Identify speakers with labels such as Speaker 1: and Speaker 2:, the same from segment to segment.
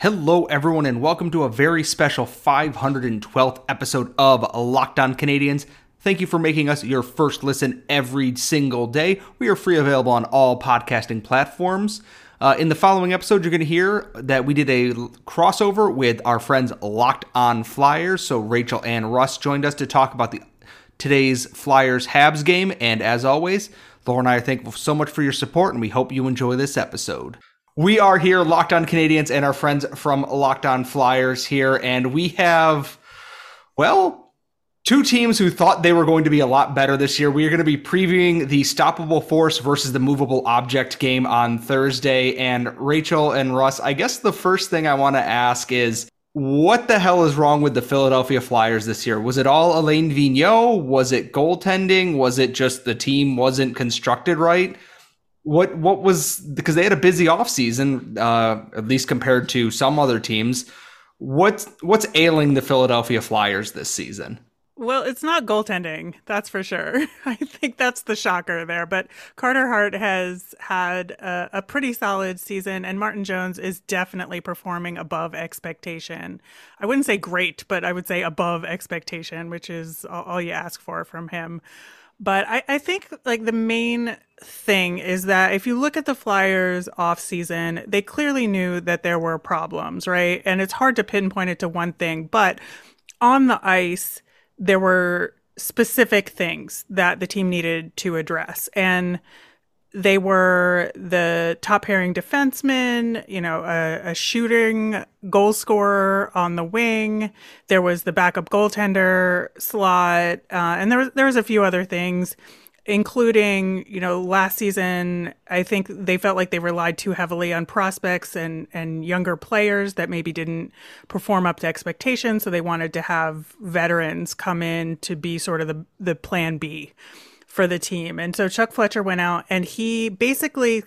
Speaker 1: Hello, everyone, and welcome to a very special 512th episode of Locked On Canadiens. Thank you for making us your first listen every single day. We are free available on all podcasting platforms. Uh, in the following episode, you're going to hear that we did a crossover with our friends Locked On Flyers. So Rachel and Russ joined us to talk about the today's Flyers Habs game. And as always, Laura and I thankful so much for your support, and we hope you enjoy this episode. We are here, Locked On Canadiens, and our friends from Locked On Flyers here, and we have, well, two teams who thought they were going to be a lot better this year. We are going to be previewing the stoppable force versus the movable object game on Thursday. And Rachel and Russ, I guess the first thing I want to ask is what the hell is wrong with the Philadelphia Flyers this year? Was it all Alain Vigneault? Was it goaltending? Was it just the team wasn't constructed right? What what was because they had a busy offseason, uh, at least compared to some other teams. What's what's ailing the Philadelphia Flyers this season?
Speaker 2: Well, it's not goaltending, that's for sure. I think that's the shocker there. But Carter Hart has had a, a, pretty solid season, and Martin Jones is definitely performing above expectation. I wouldn't say great, but I would say above expectation, which is all, all you ask for from him. But I, I think like the main thing is that if you look at the Flyers off season, they clearly knew that there were problems, right? And it's hard to pinpoint it to one thing, but on the ice, there were specific things that the team needed to address. And they were the top pairing defenseman, you know, a, a, shooting goal scorer on the wing. There was the backup goaltender slot, uh, and there was there was a few other things, including you know last season. I think they felt like they relied too heavily on prospects and and younger players that maybe didn't perform up to expectations. So they wanted to have veterans come in to be sort of the the plan B for the team. And so Chuck Fletcher went out and he basically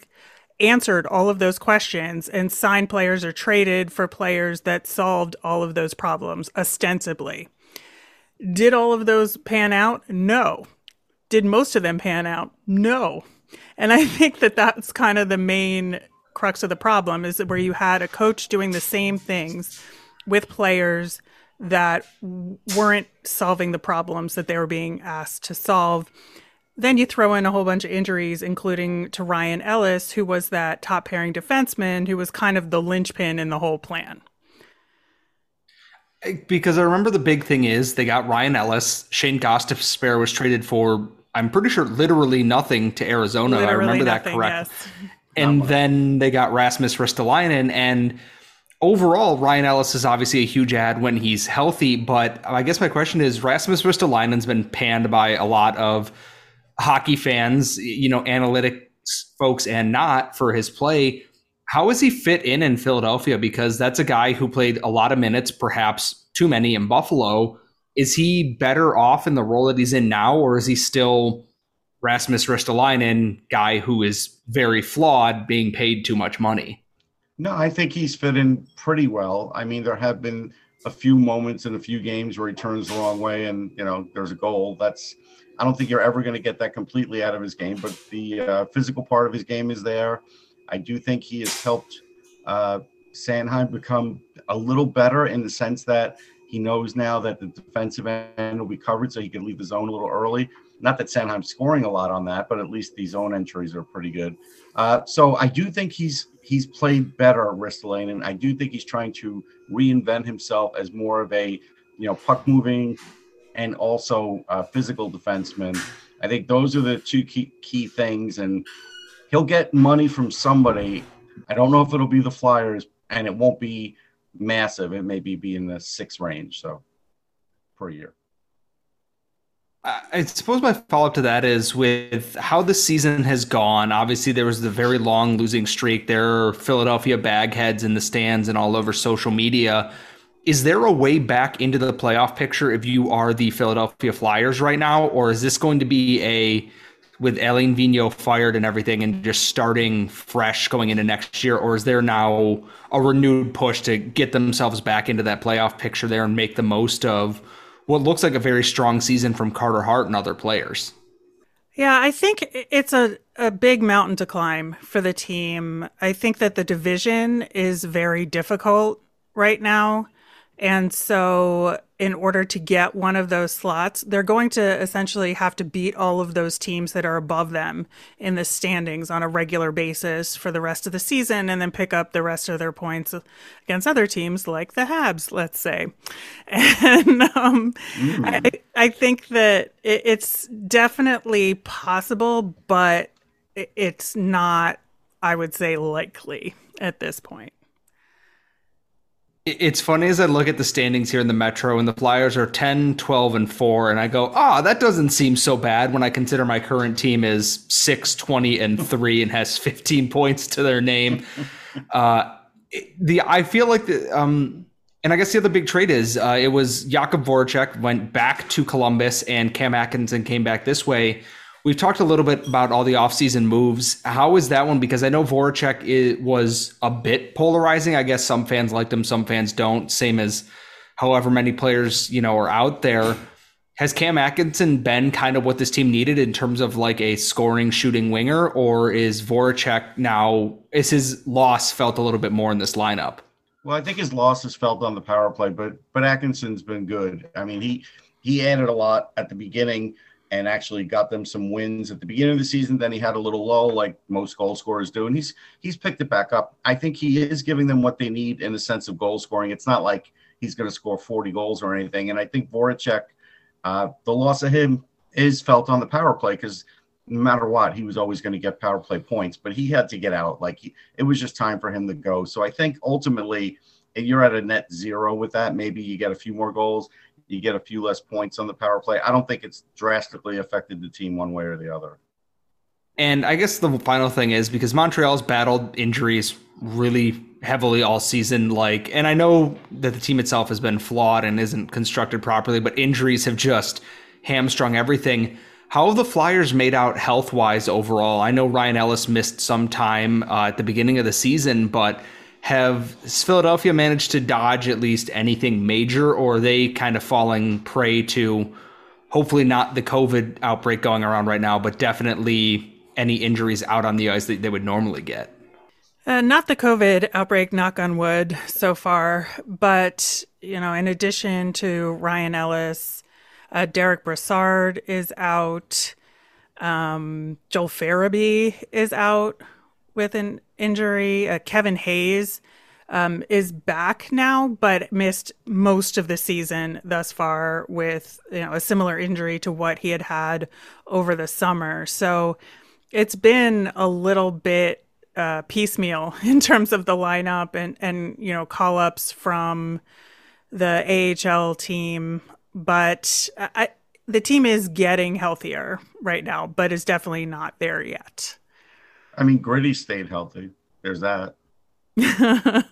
Speaker 2: answered all of those questions and signed players or traded for players that solved all of those problems ostensibly. Did all of those pan out? No. Did most of them pan out? No. And I think that that's kind of the main crux of the problem is where you had a coach doing the same things with players that weren't solving the problems that they were being asked to solve. Then you throw in a whole bunch of injuries, including to Ryan Ellis, who was that top pairing defenseman who was kind of the linchpin in the whole plan.
Speaker 1: Because I remember the big thing is they got Ryan Ellis. Shane Gostisbehere was traded for, I'm pretty sure, literally nothing to Arizona.
Speaker 2: Literally
Speaker 1: I remember
Speaker 2: nothing,
Speaker 1: that correct.
Speaker 2: Yes.
Speaker 1: And then they got Rasmus Ristolainen. And overall, Ryan Ellis is obviously a huge ad when he's healthy. But I guess my question is Rasmus Ristolainen's been panned by a lot of – hockey fans, you know, analytics folks and not for his play. How is he fit in in Philadelphia? Because that's a guy who played a lot of minutes, perhaps too many in Buffalo. Is he better off in the role that he's in now, or is he still Rasmus Ristolainen guy who is very flawed, being paid too much money?
Speaker 3: No, I think he's fit in pretty well. I mean, there have been a few moments in a few games where he turns the wrong way and you know there's a goal. That's I don't think you're ever going to get that completely out of his game, but the uh, physical part of his game is there. I do think he has helped uh, Sanheim become a little better in the sense that he knows now that the defensive end will be covered, so he can leave the zone a little early. Not that Sanheim's scoring a lot on that, but at least the zone entries are pretty good. Uh, so I do think he's he's played better, at Ristolainen. I do think he's trying to reinvent himself as more of a you know puck moving and also a physical defenseman. I think those are the two key key things, and he'll get money from somebody. I don't know if it'll be the Flyers, and it won't be massive. It may be, be in the six range, so per year.
Speaker 1: I suppose my follow up to that is with how the season has gone. Obviously, there was the very long losing streak. There are Philadelphia bagheads in the stands and all over social media is there a way back into the playoff picture if you are the Philadelphia Flyers right now, or is this going to be a with Alain Vigneault fired and everything, and just starting fresh going into next year, or is there now a renewed push to get themselves back into that playoff picture there and make the most of what looks like a very strong season from Carter Hart and other players?
Speaker 2: Yeah, I think it's a, a big mountain to climb for the team. I think that the division is very difficult right now. And so, in order to get one of those slots, they're going to essentially have to beat all of those teams that are above them in the standings on a regular basis for the rest of the season and then pick up the rest of their points against other teams like the Habs, let's say. And um, mm. I, I, think that it, it's definitely possible, but it's not, I would say, likely at this point.
Speaker 1: It's funny as I look at the standings here in the Metro, and the Flyers are 10, 12, and 4, and I go, ah, oh, that doesn't seem so bad when I consider my current team is 6, 20, and 3 and has 15 points to their name. Uh, the I feel like the, um, and I guess the other big trade is uh, it was Jakub Voracek went back to Columbus, and Cam Atkinson came back this way. We've talked a little bit about all the offseason moves. How is that one? Because I know Voracek it was a bit polarizing. I guess some fans liked him, some fans don't. Same as however many players you know are out there. Has Cam Atkinson been kind of what this team needed in terms of like a scoring, shooting winger, or is Voracek now is his loss felt a little bit more in this lineup?
Speaker 3: Well, I think his loss is felt on the power play, but but Atkinson's been good. I mean, he he added a lot at the beginning and actually got them some wins at the beginning of the season. Then he had a little lull, like most goal scorers do, and he's he's picked it back up. I think he is giving them what they need in the sense of goal scoring. It's not like he's going to score 40 goals or anything. And I think Voracek, uh, the loss of him is felt on the power play because no matter what, he was always going to get power play points, but he had to get out. Like he, it was just time for him to go. So I think ultimately, you're at a net zero with that. Maybe you get a few more goals you get a few less points on the power play. I don't think it's drastically affected the team one way or the other.
Speaker 1: And I guess the final thing is because Montreal's battled injuries really heavily all season like and I know that the team itself has been flawed and isn't constructed properly, but injuries have just hamstrung everything. How have the Flyers made out health wise overall? I know Ryan Ellis missed some time uh, at the beginning of the season, but have Philadelphia managed to dodge at least anything major, or are they kind of falling prey to hopefully not the COVID outbreak going around right now, but definitely any injuries out on the ice that they would normally get?
Speaker 2: Uh, not the COVID outbreak, knock on wood, so far. But, you know, in addition to Ryan Ellis, uh, Derek Brassard is out. Um, Joel Farabee is out with an injury. Uh, Kevin Hayes um, is back now, but missed most of the season thus far with you know a similar injury to what he had had over the summer. So it's been a little bit uh, piecemeal in terms of the lineup and and you know call ups from the AHL team, but I, the team is getting healthier right now, but is definitely not there yet.
Speaker 3: I mean, Gritty stayed healthy. There's that.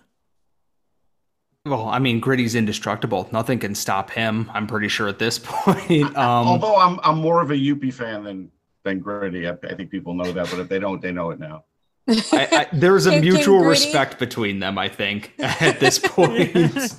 Speaker 1: well, I mean, Gritty's indestructible. Nothing can stop him. I'm pretty sure at this point.
Speaker 3: Um, Although I'm I'm more of a Youppi fan than than Gritty. I, I, think people know that, but if they don't, they know it now.
Speaker 1: I, I, there's a mutual respect between them. I think at this point.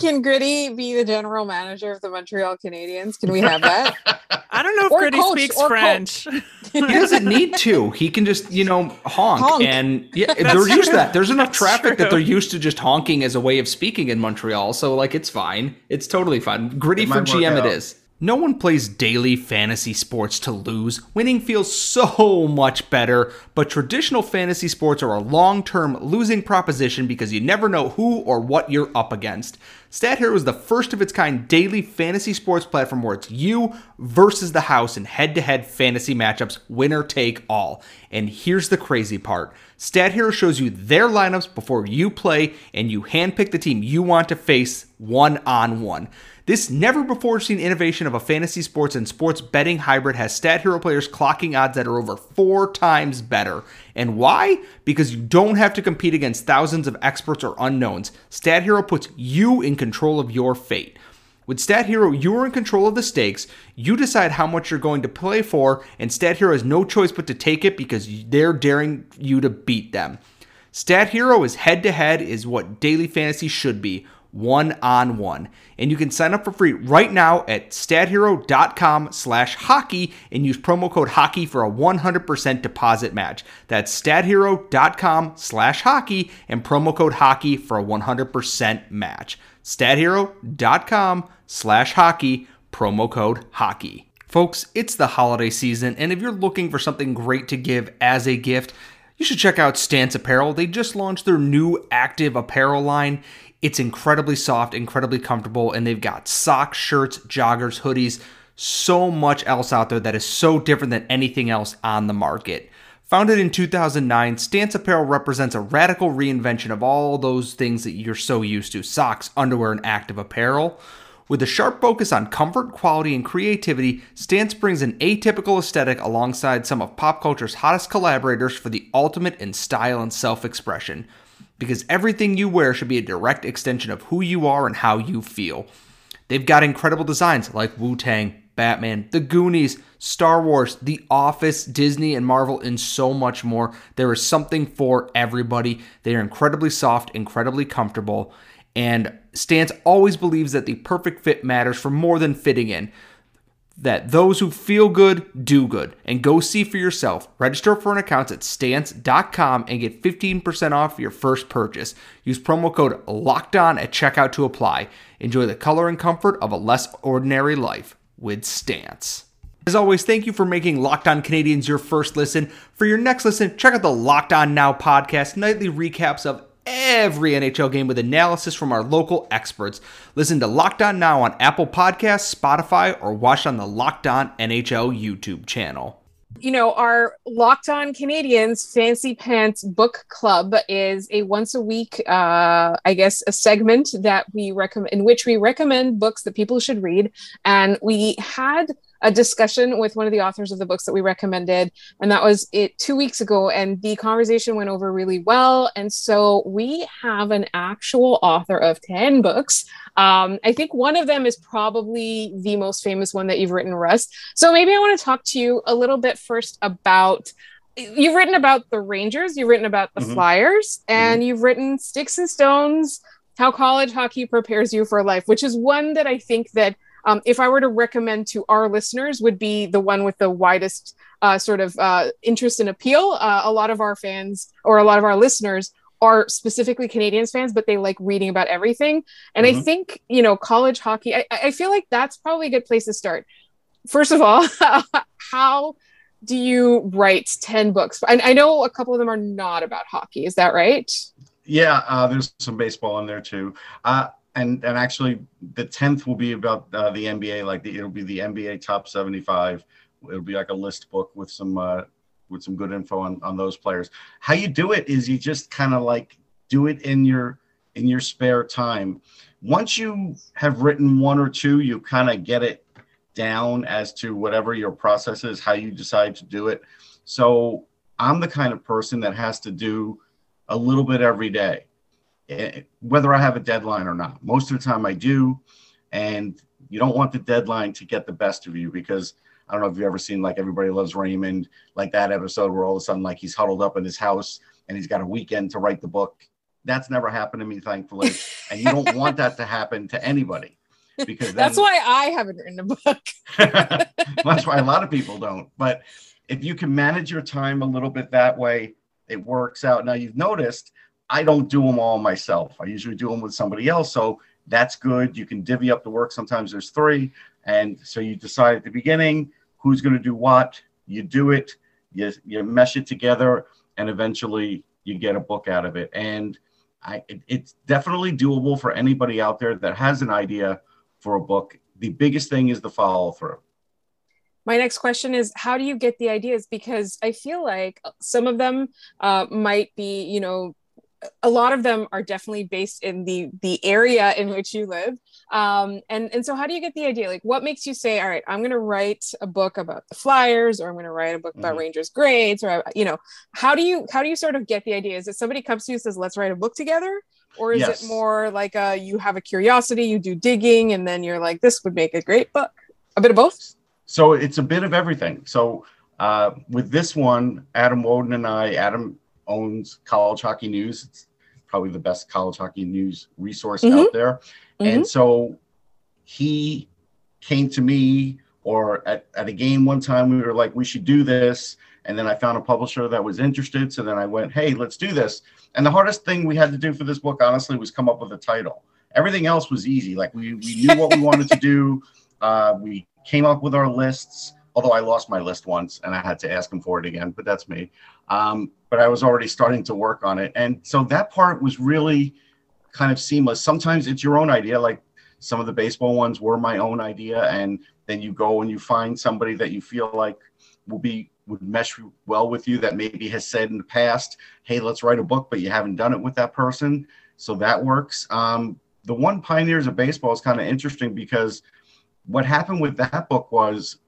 Speaker 4: Can Gritty be the general manager of the Montreal Canadiens? Can we have that?
Speaker 2: I don't know if or Gritty coach, speaks French.
Speaker 1: he doesn't need to. He can just, you know, honk. honk. And yeah, they're used to that. There's enough That's traffic true. that they're used to just honking as a way of speaking in Montreal. So like it's fine. It's totally fine. Gritty it for GM it is. No one plays daily fantasy sports to lose. Winning feels so much better, but traditional fantasy sports are a long term losing proposition because you never know who or what you're up against. Stat Hero is the first of its kind daily fantasy sports platform where it's you versus the house in head to head fantasy matchups, winner take all. And here's the crazy part Stat Hero shows you their lineups before you play, and you handpick the team you want to face one on one. This never before seen innovation of a fantasy sports and sports betting hybrid has Stat Hero players clocking odds that are over four times better. And why? Because you don't have to compete against thousands of experts or unknowns. Stat Hero puts you in control of your fate. With Stat Hero, you are in control of the stakes. You decide how much you're going to play for, and Stat Hero has no choice but to take it because they're daring you to beat them. Stat Hero is head to head, is what daily fantasy should be one on one. And you can sign up for free right now at stathero.com slash hockey and use promo code hockey for a 100% deposit match. That's stathero.com slash hockey and promo code hockey for a 100% match. stathero.com slash hockey, promo code hockey. Folks, it's the holiday season, and if you're looking for something great to give as a gift, you should check out Stance Apparel. They just launched their new active apparel line. It's incredibly soft, incredibly comfortable, and they've got socks, shirts, joggers, hoodies, so much else out there that is so different than anything else on the market. Founded in 2009, Stance Apparel represents a radical reinvention of all those things that you're so used to socks, underwear, and active apparel. With a sharp focus on comfort, quality, and creativity, Stance brings an atypical aesthetic alongside some of pop culture's hottest collaborators for the ultimate in style and self expression because everything you wear should be a direct extension of who you are and how you feel. They've got incredible designs like Wu Tang, Batman, The Goonies, Star Wars, The Office, Disney, and Marvel, and so much more. There is something for everybody. They are incredibly soft, incredibly comfortable, and Stance always believes that the perfect fit matters for more than fitting in that those who feel good do good and go see for yourself. Register for an account at stance.com and get 15% off your first purchase. Use promo code locked on at checkout to apply. Enjoy the color and comfort of a less ordinary life with Stance. As always, thank you for making Locked On Canadiens your first listen. For your next listen, check out the Locked On Now podcast, nightly recaps of every NHL game with analysis from our local experts. Listen to Locked On Now on Apple Podcasts, Spotify, or watch on the Locked On NHL YouTube channel.
Speaker 4: You know, our Locked On Canadiens Fancy Pants Book Club is a once a week, uh, I guess, a segment that we recommend in which we recommend books that people should read. And we had a discussion with one of the authors of the books that we recommended, and that was it two weeks ago. And the conversation went over really well. And so we have an actual author of 10 books. Um, I think one of them is probably the most famous one that you've written, Russ. So maybe I want to talk to you a little bit first about you've written about the Rangers, you've written about the mm-hmm. Flyers, and mm-hmm. you've written Sticks and Stones, how college hockey prepares you for life, which is one that I think that um, if I were to recommend to our listeners, would be the one with the widest uh, sort of uh, interest and appeal. Uh, a lot of our fans or a lot of our listeners are specifically Canadiens fans, but they like reading about everything. And mm-hmm. I think you know college hockey. I, I feel like that's probably a good place to start. First of all, how do you write 10 books? I, I know a couple of them are not about hockey. Is that right?
Speaker 3: Yeah, uh, there's some baseball in there too. Uh, and and actually the 10th will be about uh, the nba like the, it'll be the nba top 75 it'll be like a list book with some uh, with some good info on, on those players. How you do it is you just kind of like do it in your in your spare time. Once you have written one or two you kind of get it down as to whatever your process is how you decide to do it. So i'm the kind of person that has to do a little bit every day Eh, whether I have a deadline or not. Most of the time I do. And you don't want the deadline to get the best of you because I don't know if you've ever seen like Everybody Loves Raymond, like that episode where all of a sudden like he's huddled up in his house and he's got a weekend to write the book. That's never happened to me, thankfully. and you don't want that to happen to anybody because then,
Speaker 4: that's why I haven't written a book.
Speaker 3: that's why a lot of people don't. But if you can manage your time a little bit that way, it works out. Now you've noticed I don't do them all myself. I usually do them with somebody else. So that's good. You can divvy up the work. Sometimes there's three. And so you decide at the beginning who's going to do what. You do it, you, you mesh it together, and eventually you get a book out of it. And I, it, it's definitely doable for anybody out there that has an idea for a book. The biggest thing is the follow through
Speaker 4: my next question is how do you get the ideas because i feel like some of them uh, might be you know a lot of them are definitely based in the the area in which you live um, and and so how do you get the idea like what makes you say all right i'm going to write a book about the flyers or i'm going to write a book about mm-hmm. rangers grades or you know how do you how do you sort of get the idea is it somebody comes to you and says let's write a book together or is
Speaker 3: Yes.
Speaker 4: it more like a you have a curiosity, you do digging, and then you're like, this would make a great book? A bit of both.
Speaker 3: So it's a bit of everything. So uh, with this one, Adam Wodon and I, Adam owns College Hockey News. It's probably the best college hockey news resource
Speaker 4: Mhm.
Speaker 3: out there. And so he came to me or at, at a game one time, we were like, we should do this. And then I found a publisher that was interested. So then I went, hey, let's do this. And the hardest thing we had to do for this book, honestly, was come up with a title. Everything else was easy. Like we, we knew what we wanted to do. Uh, we came up with our lists, although I lost my list once and I had to ask him for it again, but that's me. Um, but I was already starting to work on it. And so that part was really kind of seamless. Sometimes it's your own idea, like some of the baseball ones were my own idea. And then you go and you find somebody that you feel like will be would mesh well with you that maybe has said in the past, hey, let's write a book, but you haven't done it with that person. So that works. Um, the one Pioneers of Baseball is kind of interesting because what happened with that book was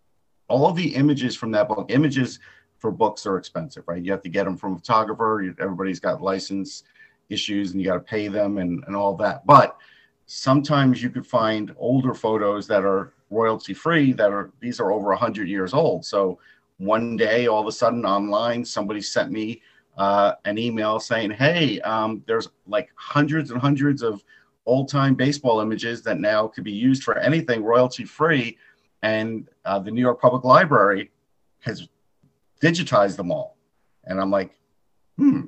Speaker 3: all the images from that book, images for books are expensive, right? You have to get them from a photographer. Everybody's got license issues and you got to pay them and, and all that. But sometimes you could find older photos that are royalty free that are these are over 100 years old. So one day, all of a sudden online, somebody sent me uh, an email saying, Hey, um, there's like hundreds and hundreds of old time baseball images that now could be used for anything royalty free. And uh, the New York Public Library has digitized them all. And I'm like, hmm.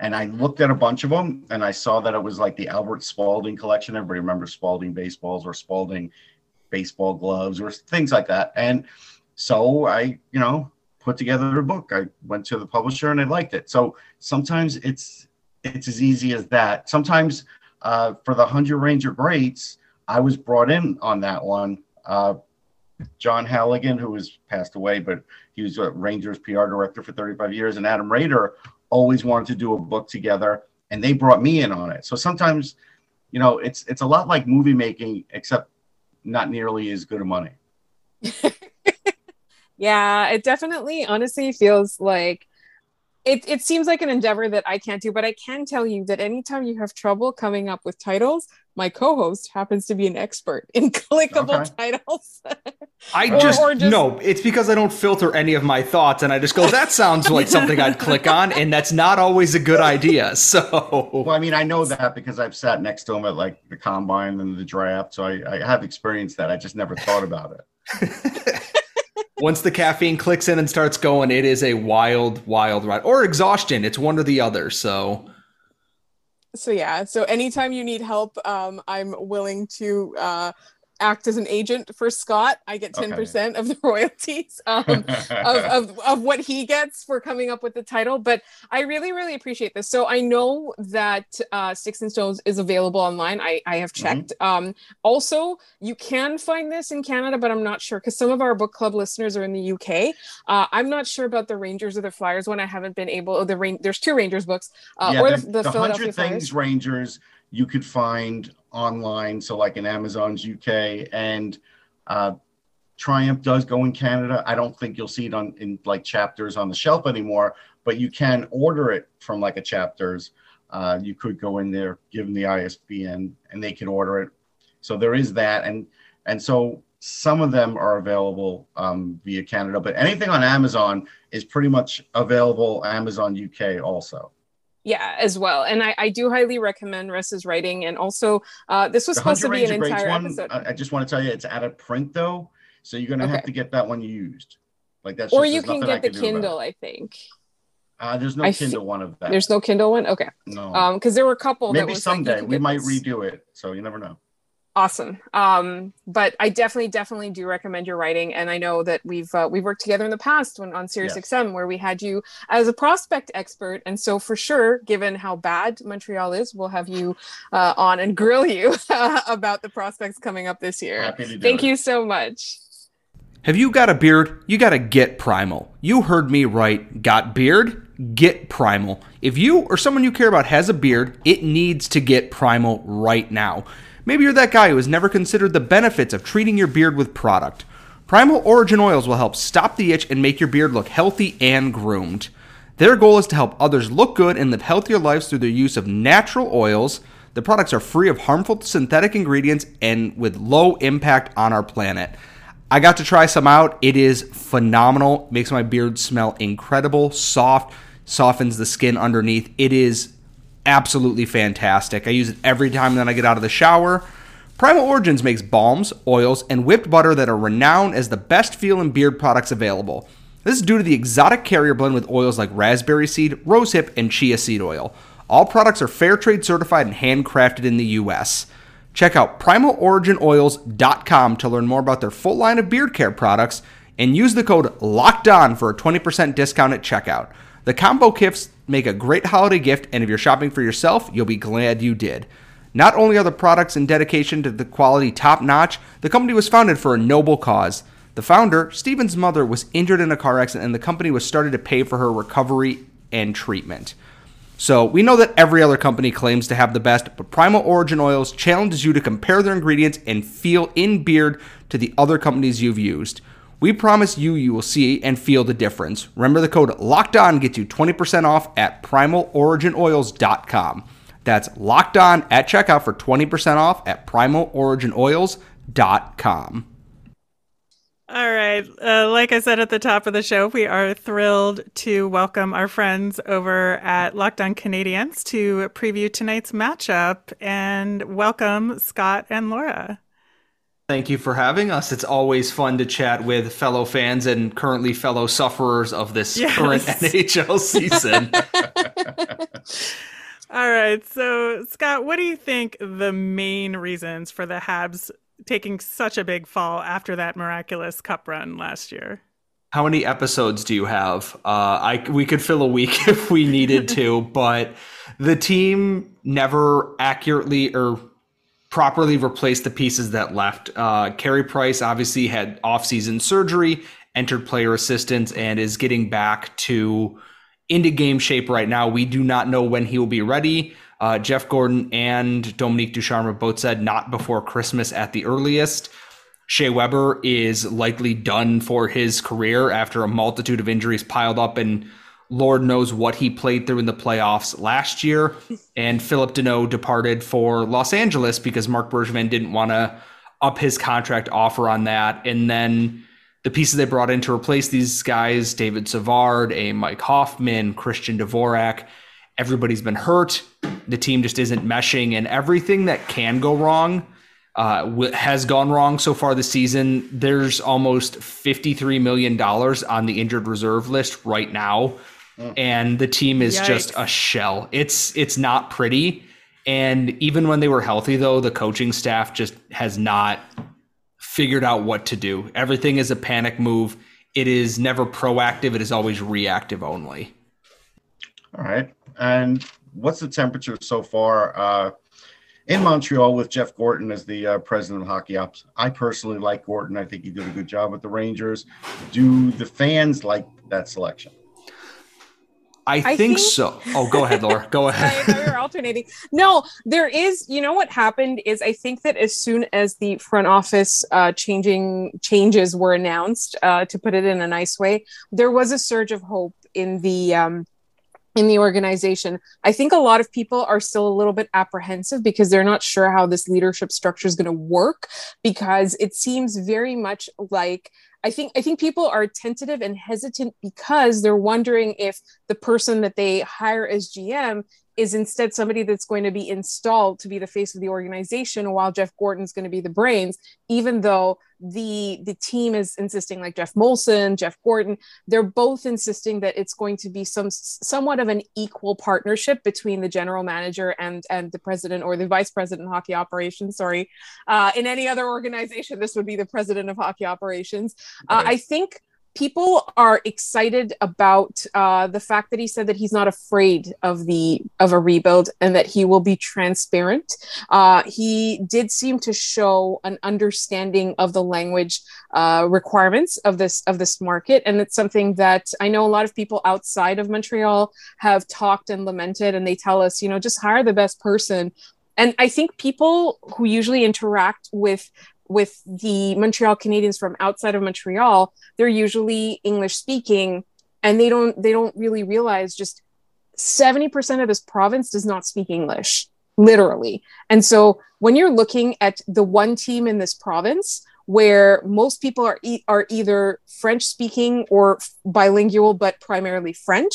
Speaker 3: And I looked at a bunch of them and I saw that it was like the Albert Spalding collection. Everybody remembers Spalding baseballs or Spalding baseball gloves or things like that. And so I, you know, put together a book. I went to the publisher and I liked it. So sometimes it's it's as easy as that. Sometimes uh, for the Hundred Ranger Greats, I was brought in on that one. Uh, John Halligan, who has passed away, but he was a Rangers PR director for 35 years, and Adam Raider always wanted to do a book together, and they brought me in on it. So sometimes, you know, it's it's a lot like movie making, except not nearly as good of money.
Speaker 4: Yeah, it definitely honestly feels like it, it seems like an endeavor that I can't do, but I can tell you that anytime you have trouble coming up with titles, my co-host happens to be an expert in clickable
Speaker 3: Okay.
Speaker 4: titles.
Speaker 1: I
Speaker 4: Or-
Speaker 1: just,
Speaker 4: or just-
Speaker 1: no. It's because I don't filter any of my thoughts, and I just go, "That sounds like something I'd click on," and that's not always a good idea. So,
Speaker 3: Well, I mean, I know that because I've sat next to him at like the combine and the draft, so I, I have experienced that. I just never thought about it.
Speaker 1: once the caffeine clicks in and starts going, it is a wild, wild ride, or exhaustion. It's one or the other. So,
Speaker 4: so yeah, so anytime you need help, um, I'm willing to uh, act as an agent for Scott. I get 10% of the royalties. Um, of, of, of what he gets for coming up with the title. But I really, really appreciate this. So I know that uh, Sticks and Stones is available online. I, I have checked. Um, also, you can find this in Canada, but I'm not sure because some of our book club listeners are in the UK. Uh, I'm not sure about the Rangers or the Flyers one. I haven't been able. Oh, the rain. There's two Rangers books, uh,
Speaker 3: yeah,
Speaker 4: or the, the,
Speaker 3: the,
Speaker 4: Philadelphia
Speaker 3: Hundred
Speaker 4: Flyers.
Speaker 3: Things Rangers you could find online, so like in Amazon's UK and uh, Triumph does go in Canada. I don't think you'll see it on in like chapters on the shelf anymore, but you can order it from like a chapters. Uh, you could go in there, give them the ISBN, and they can order it. So there is that, and and so some of them are available um, via Canada, but anything on Amazon is pretty much available Amazon UK also.
Speaker 4: Yeah as well and I, I do highly recommend Russ's writing and also uh, this was
Speaker 3: The
Speaker 4: supposed to be an
Speaker 3: Ranger
Speaker 4: entire
Speaker 3: one,
Speaker 4: episode
Speaker 3: I, just want to tell you, it's out of print though, so you're gonna
Speaker 4: Okay.
Speaker 3: have to get that one used. Like that's
Speaker 4: or you can
Speaker 3: I
Speaker 4: get the
Speaker 3: it.
Speaker 4: kindle i think
Speaker 3: Uh, there's no
Speaker 4: I
Speaker 3: Kindle one of that.
Speaker 4: there's no kindle one okay
Speaker 3: no.
Speaker 4: um because there were a couple that
Speaker 3: Maybe
Speaker 4: was like,
Speaker 3: someday
Speaker 4: can
Speaker 3: we might
Speaker 4: this.
Speaker 3: redo it. So you never know.
Speaker 4: Awesome um but i definitely definitely do recommend your writing and i know that we've uh, we've worked together in the past when on Sirius
Speaker 3: Yes.
Speaker 4: xm where we had you as a prospect expert and so for sure given how bad montreal is we'll have you uh, on and grill you about the prospects coming up this year
Speaker 3: Happy to do
Speaker 4: thank
Speaker 3: it.
Speaker 4: you so much
Speaker 1: have you got a beard? You got to get Primal. You heard me right. Got beard? Get Primal. If you or someone you care about has a beard, it needs to get Primal right now. Maybe you're that guy who has never considered the benefits of treating your beard with product. Primal Origin Oils will help stop the itch and make your beard look healthy and groomed. Their goal is to help others look good and live healthier lives through their use of natural oils. The products are free of harmful synthetic ingredients and with low impact on our planet. I got to try some out. It is phenomenal. Makes my beard smell incredible, soft, softens the skin underneath. It is absolutely fantastic. I use it every time that I get out of the shower. Primal Origins makes balms, oils, and whipped butter that are renowned as the best feel and beard products available. This is due to the exotic carrier blend with oils like raspberry seed, rosehip, and chia seed oil. All products are fair trade certified and handcrafted in the US. Check out primaloriginoils.com to learn more about their full line of beard care products and use the code LOCKEDON for a 20% discount at checkout. The combo kits make a great holiday gift, and if you're shopping for yourself, you'll be glad you did. Not only are the products and dedication to the quality top notch, the company was founded for a noble cause. The founder, Stephen's mother, was injured in a car accident, and the company was started to pay for her recovery and treatment. So we know that every other company claims to have the best, but Primal Origin Oils challenges you to compare their ingredients and feel in beard to the other companies you've used. We promise you you will see and feel the difference. Remember the code locked on gets you 20% off at primaloriginoils.com. That's locked on at checkout for 20% off at primaloriginoils.com.
Speaker 2: All right. Uh, like I said at the top of the show, we are thrilled to welcome our friends over at Locked On Canadiens to preview tonight's matchup. And welcome, Scott and Laura.
Speaker 1: Thank you for having us. It's always fun to chat with fellow fans and currently fellow sufferers of this yes. current NHL season.
Speaker 2: All right. So, Scott, what do you think the main reasons for the Habs taking such a big fall after that miraculous cup run last year.
Speaker 1: How many episodes do you have? Uh, I we could fill a week if we needed to, but the team never accurately or properly replace the pieces that left. Uh, Carey Price obviously had off-season surgery, entered player assistance, and is getting back to into game shape right now. We do not know when he will be ready. Uh, Jeff Gorton and Dominique Ducharme both said not before Christmas at the earliest. Shea Weber is likely done for his career after a multitude of injuries piled up, and Lord knows what he played through in the playoffs last year. And Phillip Danault departed for Los Angeles because Marc Bergevin didn't want to up his contract offer on that. And then the pieces they brought in to replace these guys David Savard, a Mike Hoffman, Christian Dvorak everybody's been hurt. The team just isn't meshing, and everything that can go wrong uh, has gone wrong so far this season. There's almost $53 million on the injured reserve list right now. Mm. And the team is Yikes. just a shell. It's it's not pretty. And even when they were healthy, though, the coaching staff just has not figured out what to do. Everything is a panic move. It is never proactive. It is always reactive only.
Speaker 3: All right. And what's the temperature so far uh, in Montreal with Jeff Gorton as the uh, president of hockey ops? I personally like Gorton. I think he did a good job with the Rangers. Do the fans like that selection?
Speaker 1: I, I think, think, so. Oh, go ahead, Laura. Go ahead.
Speaker 4: I you're alternating. No, there is. You know what happened is I think that as soon as the front office uh, changing changes were announced, uh, to put it in a nice way, there was a surge of hope in the um, in the organization. I think a lot of people are still a little bit apprehensive because they're not sure how this leadership structure is going to work because it seems very much like I think I think people are tentative and hesitant because they're wondering if the person that they hire as GM is instead somebody that's going to be installed to be the face of the organization while Jeff Gorton's going to be the brains, even though the the team is insisting like Geoff Molson, Jeff Gorton, they're both insisting that it's going to be some somewhat of an equal partnership between the general manager and and the president or the vice president of hockey operations. Sorry, uh, in any other organization, this would be the president of hockey operations. Uh, I think people are excited about uh, the fact that he said that he's not afraid of the of a rebuild and that he will be transparent. Uh, he did seem to show an understanding of the language uh, requirements of this of this market, and it's something that I know a lot of people outside of Montreal have talked and lamented, and they tell us, you know, just hire the best person and i think people who usually interact with with the Montreal Canadiens from outside of Montreal, they're usually English speaking and they don't they don't really realize just 70% of this province does not speak English. literally. And so when you're looking at the one team in this province where most people are e- are either French speaking or bilingual, but primarily French,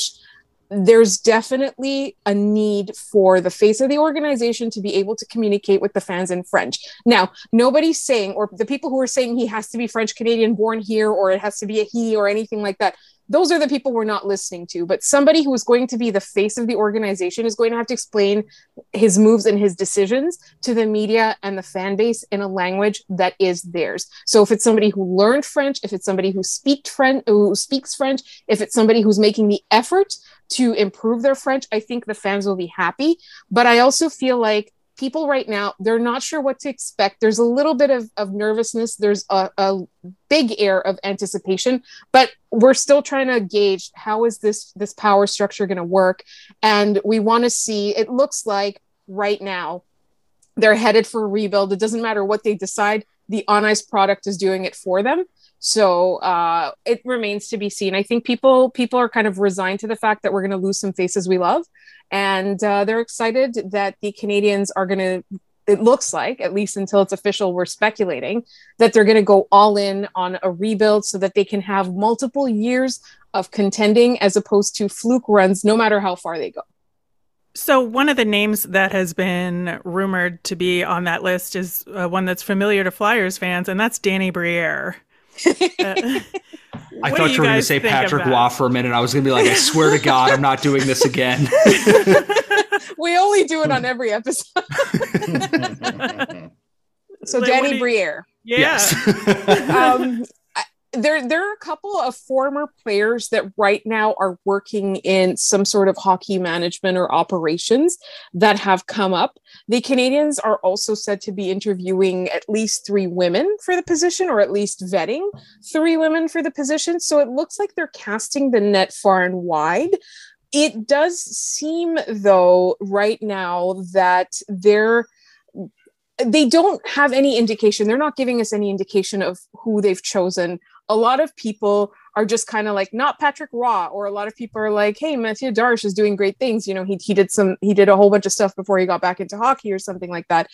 Speaker 4: there's definitely a need for the face of the organization to be able to communicate with the fans in French. Now, nobody's saying, or the people who are saying he has to be French Canadian born here, or it has to be a he, or anything like that, those are the people we're not listening to. But somebody who is going to be the face of the organization is going to have to explain his moves and his decisions to the media and the fan base in a language that is theirs. So if it's somebody who learned French, if it's somebody who speaks French, who speaks French, if it's somebody who's making the effort to improve their French, I think the fans will be happy. But I also feel like people right now they're not sure what to expect. There's a little bit of, of nervousness. There's a, a big air of anticipation but we're still trying to gauge how is this this power structure going to work. And we want to see it looks like right now they're headed for a rebuild. It doesn't matter what they decide the on ice product is doing it for them so uh, it remains to be seen. I think people people are kind of resigned to the fact that we're going to lose some faces we love, and uh, they're excited that the Canadiens are going to. It looks like, at least until it's official, we're speculating that they're going to go all in on a rebuild so that they can have multiple years of contending as opposed to fluke runs, no matter how far they go.
Speaker 2: So, one of the names that has been rumored to be on that list is uh, one that's familiar to Flyers fans, and that's Danny Briere.
Speaker 1: Uh, I thought you, you were going to say Patrick Roy for a minute. I was going to be like, I swear to God, I'm not doing this again.
Speaker 4: we only do it on every episode. so, like, Danny Briere.
Speaker 2: Yeah. Yes. um,
Speaker 4: there there are a couple of former players that right now are working in some sort of hockey management or operations that have come up. The Canadiens are also said to be interviewing at least three women for the position or at least vetting three women for the position. So it looks like they're casting the net far and wide. It does seem though right now that they're they don't have any indication. They're not giving us any indication of who they've chosen a lot of people are just kind of like not Patrick Roy, or a lot of people are like, hey, Mathieu Darche is doing great things. You know, he he did some he did a whole bunch of stuff before he got back into hockey or something like that.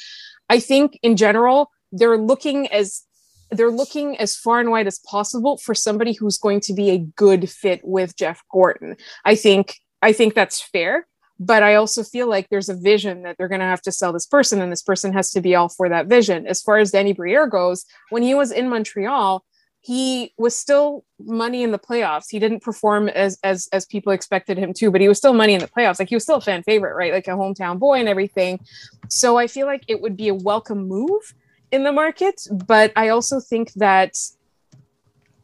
Speaker 4: I think in general, they're looking as they're looking as far and wide as possible for somebody who's going to be a good fit with Jeff Gorton. I think I think that's fair but I also feel like there's a vision that they're going to have to sell this person, and this person has to be all for that vision. As far as Danny Briere goes, when he was in Montreal, he was still money in the playoffs. He didn't perform as as as people expected him to, but he was still money in the playoffs. Like he was still a fan favorite, right? Like a hometown boy and everything. So I feel like it would be a welcome move in the market, but I also think that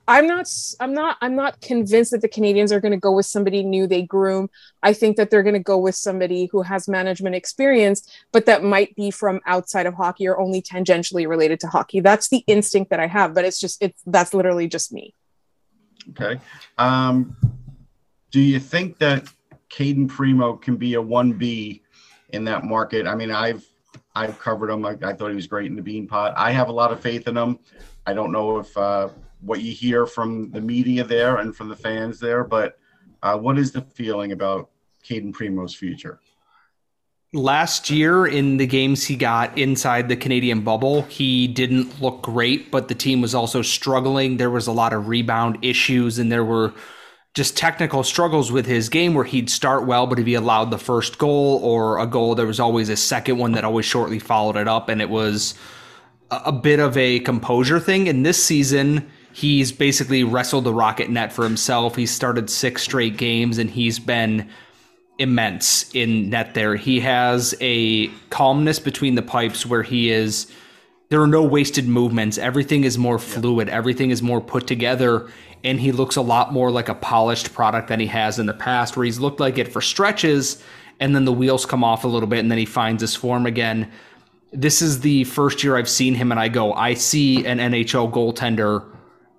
Speaker 4: I'm not I'm not I'm not convinced that the Canadiens are going to go with somebody new they groom. I think that they're going to go with somebody who has management experience but that might be from outside of hockey or only tangentially related to hockey. That's the instinct that I have, but it's just it's that's literally just me.
Speaker 3: Okay. Um do you think that Cayden Primeau can be a 1B in that market? I mean, I've I've covered him. I, I thought he was great in the Beanpot. I have a lot of faith in him. I don't know if uh, what you hear from the media there and from the fans there. But uh, what is the feeling about Cayden Primeau's future?
Speaker 1: Last year, in the games he got inside the Canadian bubble, he didn't look great, but the team was also struggling. There was a lot of rebound issues, and there were just technical struggles with his game where he'd start well, but if he allowed the first goal or a goal, there was always a second one that always shortly followed it up, and it was a bit of a composure thing. And this season, he's basically wrestled the Rocket net for himself. He's started six straight games and he's been immense in net there. He has a calmness between the pipes where he is there are no wasted movements. Everything is more fluid. Everything is more put together and he looks a lot more like a polished product than he has in the past where he's looked like it for stretches and then the wheels come off a little bit and then he finds his form again. This is the first year I've seen him and I go, I see an NHL goaltender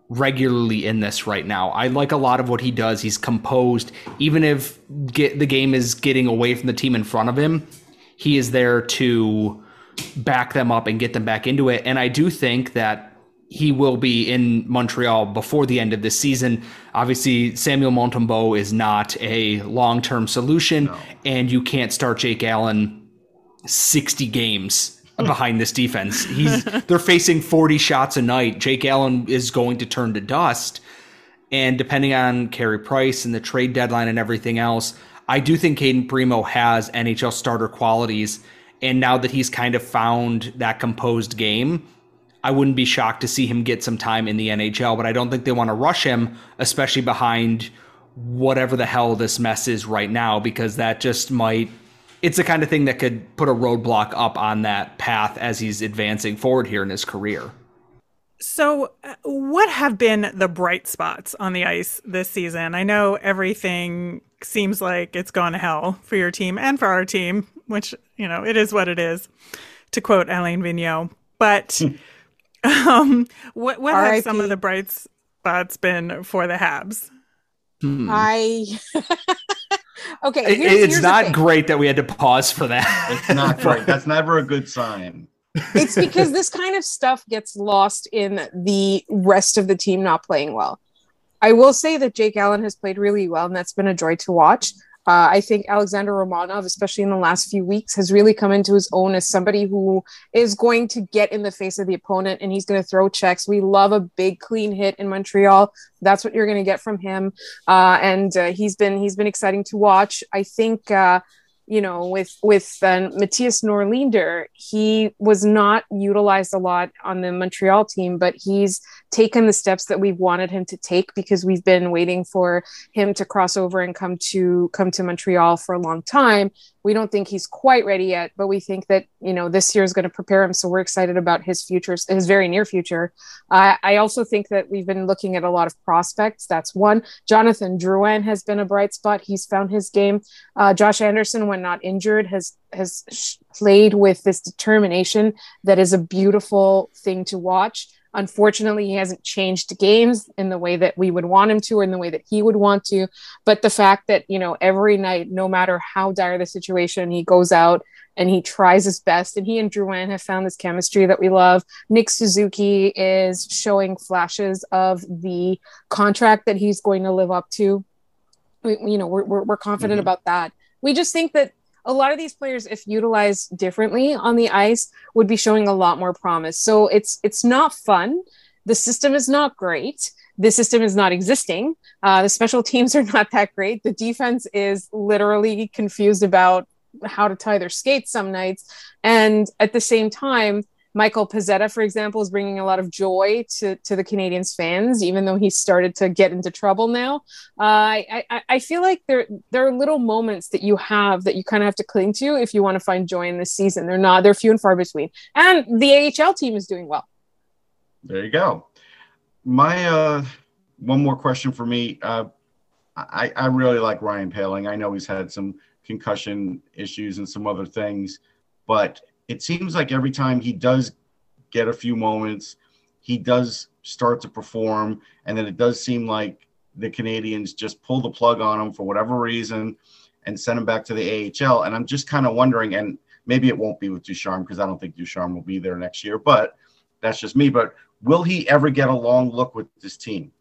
Speaker 1: regularly in this right now. I like a lot of what he does. He's composed, even if get, the game is getting away from the team in front of him. He is there to back them up and get them back into it. And I do think that he will be in Montreal before the end of this season. Obviously, Samuel Montembeault is not a long term solution, no. and you can't start Jake Allen 60 games behind this defense. He's they're facing 40 shots a night. Jake Allen is going to turn to dust. And depending on Carey Price and the trade deadline and everything else, I do think Cayden Primeau has NHL starter qualities. And now that he's kind of found that composed game, I wouldn't be shocked to see him get some time in the NHL, but I don't think they want to rush him, especially behind whatever the hell this mess is right now, because that just might. It's the kind of thing that could put a roadblock up on that path as he's advancing forward here in his career.
Speaker 2: So, uh, what have been the bright spots on the ice this season? I know everything seems like it's gone to hell for your team and for our team, which, you know, it is what it is, to quote Alain Vigneault. But um, what, what have some of the bright spots been for the Habs?
Speaker 4: Hmm. I. okay.
Speaker 1: Here's, it's here's not great that we had to pause for that.
Speaker 3: It's not great. That's never a good sign
Speaker 4: it's because this kind of stuff gets lost in the rest of the team not playing well. I will say that Jake Allen has played really well, and that's been a joy to watch. Uh, I think Alexander Romanov, especially in the last few weeks, has really come into his own as somebody who is going to get in the face of the opponent and he's going to throw checks. We love a big clean hit in Montreal. That's what you're going to get from him, uh, and uh, he's been he's been exciting to watch. I think uh, you know, with with uh, Mattias Norlinder, he was not utilized a lot on the Montreal team, but he's taken the steps that we've wanted him to take because we've been waiting for him to cross over and come to come to Montreal for a long time. We don't think he's quite ready yet, but we think that you know this year is going to prepare him. So we're excited about his future, his very near future. I also think that we've been looking at a lot of prospects. That's one. Jonathan Drouin has been a bright spot. He's found his game. Uh, Josh Anderson, when not injured, has has played with this determination that is a beautiful thing to watch. Unfortunately, he hasn't changed games in the way that we would want him to or in the way that he would want to. But the fact that, you know, every night, no matter how dire the situation, he goes out and he tries his best. And he and Drouin have found this chemistry that we love. Nick Suzuki is showing flashes of the contract that he's going to live up to. We, you know, we're, we're, we're confident mm-hmm. about that. We just think that a lot of these players if utilized differently on the ice would be showing a lot more promise. So it's it's not fun. The system is not great. The system is not existing. Uh, the special teams are not that great. The defense is literally confused about how to tie their skates some nights. And at the same time Michael Pezzetta, for example, is bringing a lot of joy to, to the Canadiens fans, even though he started to get into trouble now. Uh, I, I, I feel like there there are little moments that you have that you kind of have to cling to if you want to find joy in this season. They're not; they're few and far between. And the AHL team is doing well.
Speaker 3: There you go. My uh, one more question for me. Uh, I, I really like Ryan Poehling. I know he's had some concussion issues and some other things, but it seems like every time he does get a few moments, he does start to perform, and then it does seem like the Canadiens just pull the plug on him for whatever reason and send him back to the AHL. And I'm just kind of wondering, and maybe it won't be with Ducharme because I don't think Ducharme will be there next year, but that's just me. But will he ever get a long look with this team?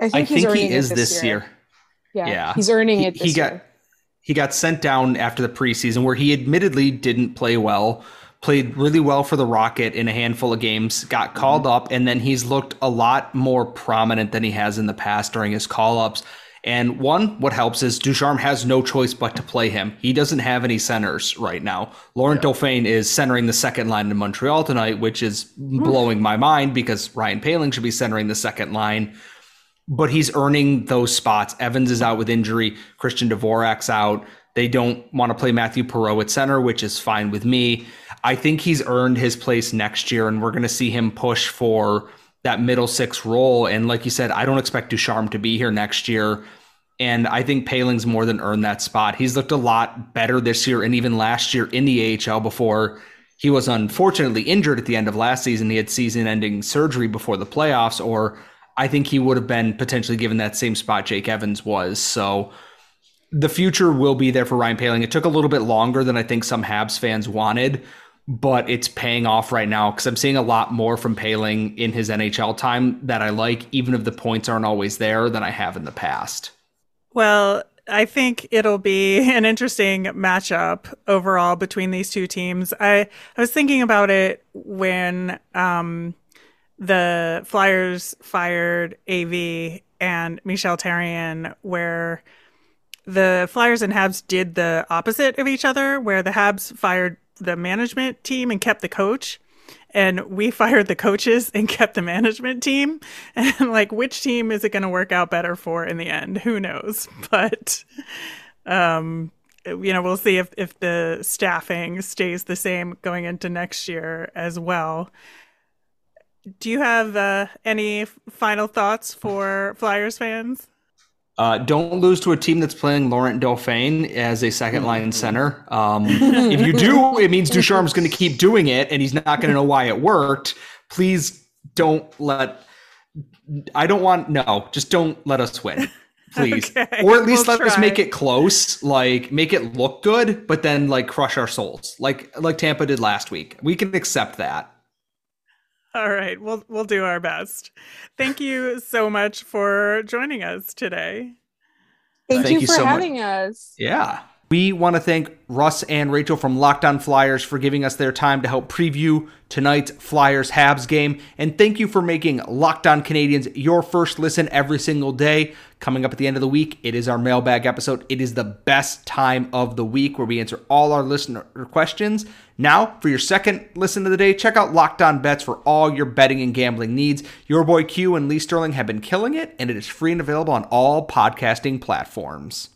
Speaker 1: I think, I think he is this, this year. year.
Speaker 4: Yeah, yeah, he's earning
Speaker 1: he,
Speaker 4: it. he
Speaker 1: got
Speaker 4: year
Speaker 1: he got sent down after the preseason where he admittedly didn't play well played really well for the rocket in a handful of games got called mm-hmm. up and then he's looked a lot more prominent than he has in the past during his call-ups and one, what helps is Ducharme has no choice but to play him. He doesn't have any centers right now. Laurent yeah. Dauphin is centering the second line in Montreal tonight, which is blowing my mind because Ryan Poehling should be centering the second line but he's earning those spots. Evans is out with injury. Christian Dvorak's out. They don't want to play Mathieu Perreault at center, which is fine with me. I think he's earned his place next year, and we're going to see him push for that middle six role. And like you said, I don't expect Ducharme to be here next year. And I think Poehling's more than earned that spot. He's looked a lot better this year and even last year in the AHL before he was unfortunately injured at the end of last season. He had season ending surgery before the playoffs, or I think he would have been potentially given that same spot Jake Evans was. So the future will be there for Ryan Poehling. It took a little bit longer than I think some Habs fans wanted, but it's paying off right now because I'm seeing a lot more from Poehling in his NHL time that I like, even if the points aren't always there, than I have in the past.
Speaker 2: Well, I think it'll be an interesting matchup overall between these two teams. I, I was thinking about it when um, the Flyers fired AV and Michel Therrien, where the Flyers and Habs did the opposite of each other, where the Habs fired the management team and kept the coach and we fired the coaches and kept the management team. And like which team is it going to work out better for in the end? Who knows? But um you know we'll see if if the staffing stays the same going into next year as well do you have uh, any final thoughts for flyers fans
Speaker 1: uh, don't lose to a team that's playing Laurent Dauphin as a second line center. Um, if you do, it means Ducharme's going to keep doing it, and he's not going to know why it worked. Please don't let. I don't want no. Just don't let us win, please,
Speaker 2: Okay,
Speaker 1: or at least
Speaker 2: we'll
Speaker 1: let us make it close. Like make it look good, but then like crush our souls, like like Tampa did last week. We can accept that.
Speaker 2: All right we'll we'll do our best thank you so much for joining us today
Speaker 4: Thank,
Speaker 1: Thank
Speaker 4: you,
Speaker 1: you
Speaker 4: for
Speaker 1: so much.
Speaker 4: having us.
Speaker 1: Yeah. We want to thank Russ and Rachel from Locked On Flyers for giving us their time to help preview tonight's Flyers Habs game. And thank you for making Locked On Canadiens your first listen every single day. Coming up at the end of the week, it is our mailbag episode. It is the best time of the week where we answer all our listener questions. Now, for your second listen of the day, check out Locked On Bets for all your betting and gambling needs. Your boy Q and Lee Sterling have been killing it, and it is free and available on all podcasting platforms.